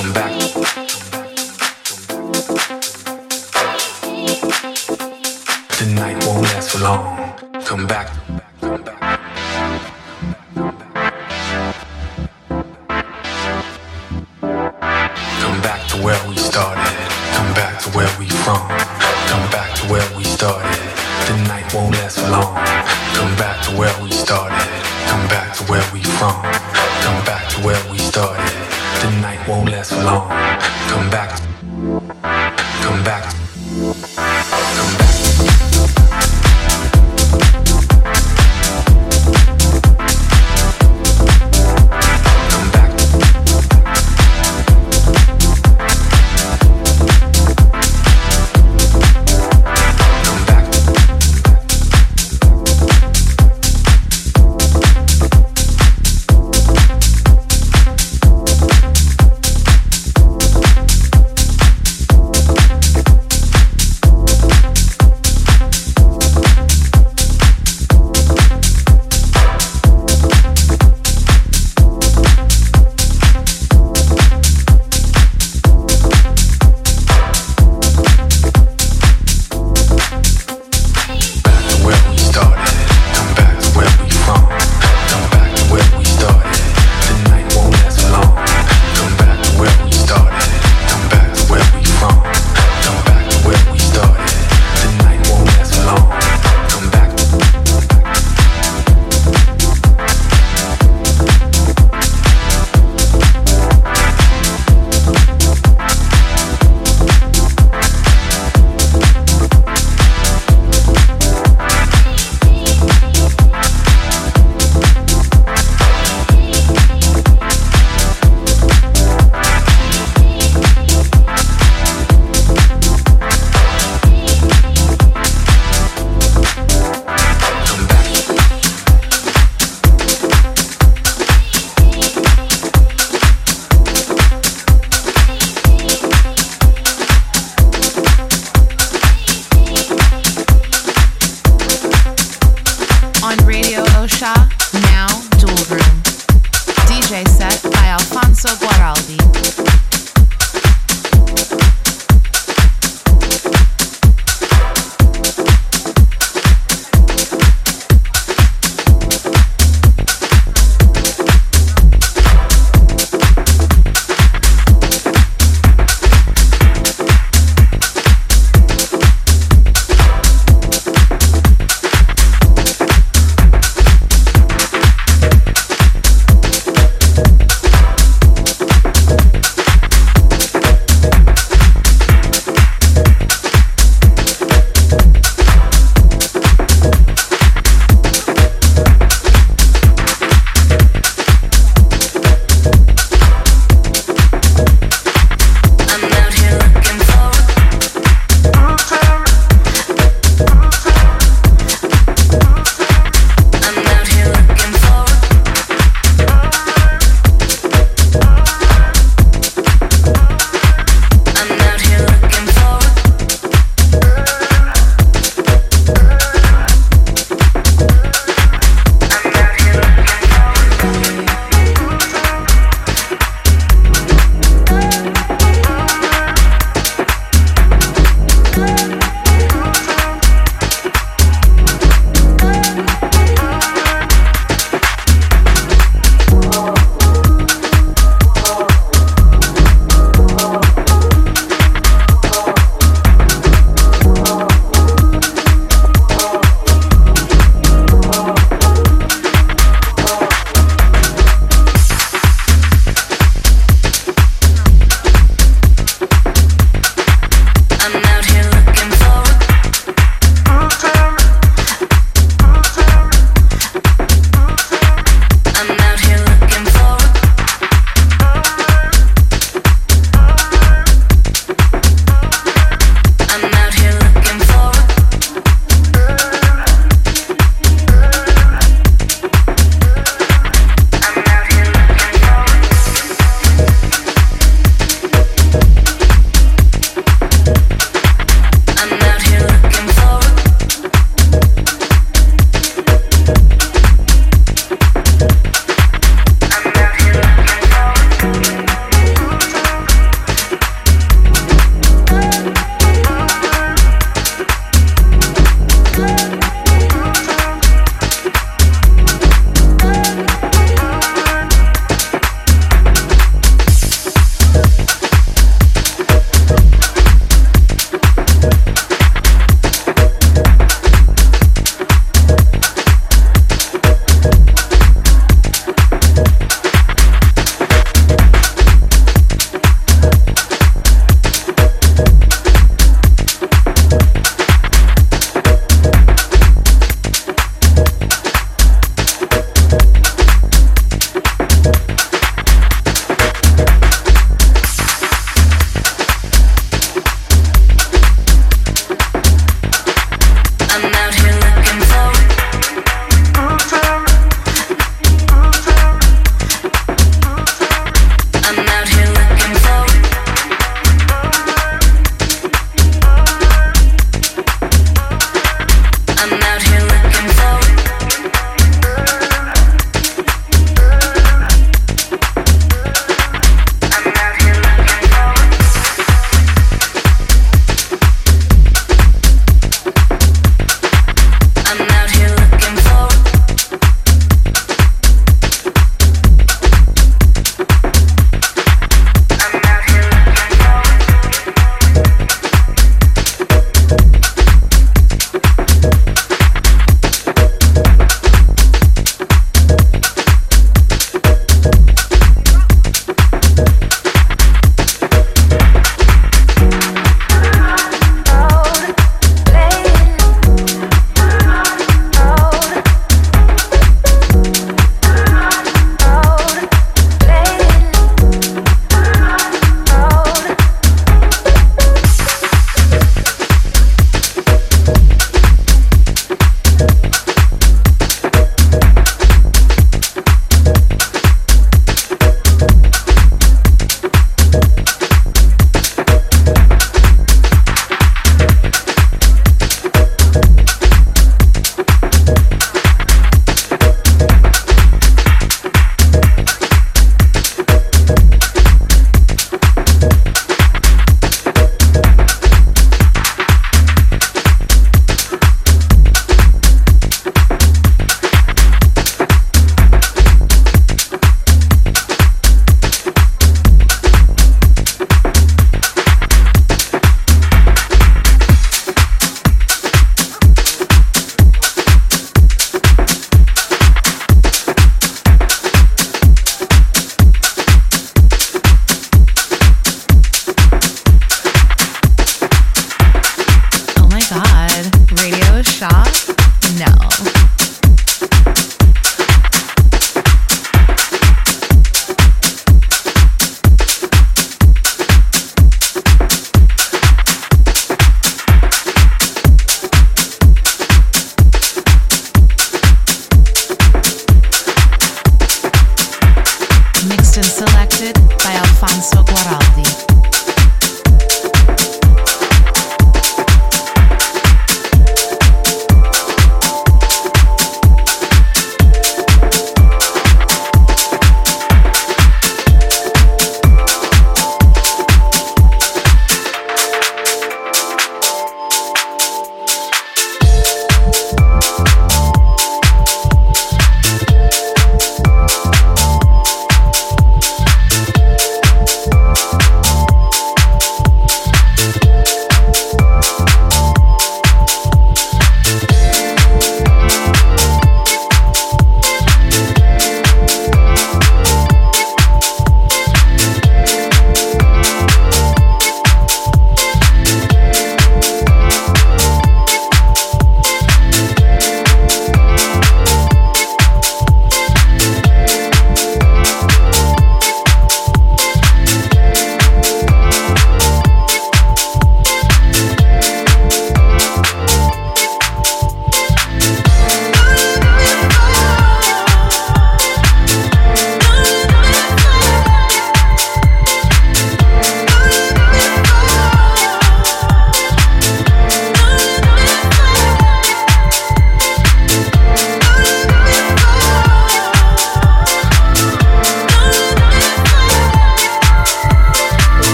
come back. The night won't last for long. Come back. Come back to where we started. Come back to where we from.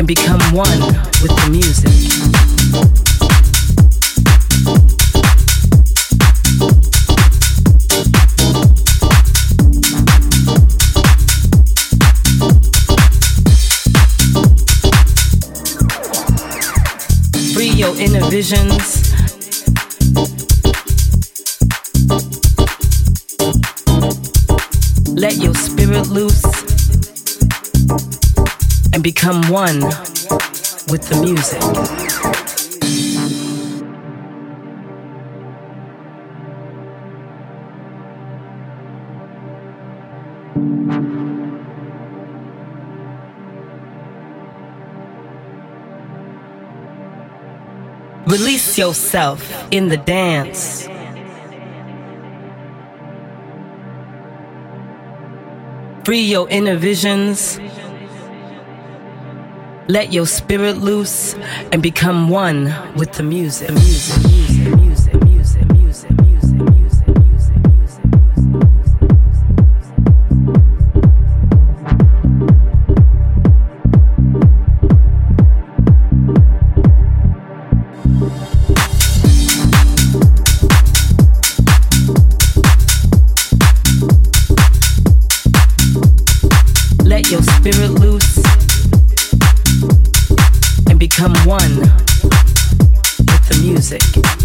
And become one with the music. Free your inner visions. And become one with the music. Release yourself in the dance. Free your inner visions. Let your spirit loose and become one with the music. The music, music, music, music.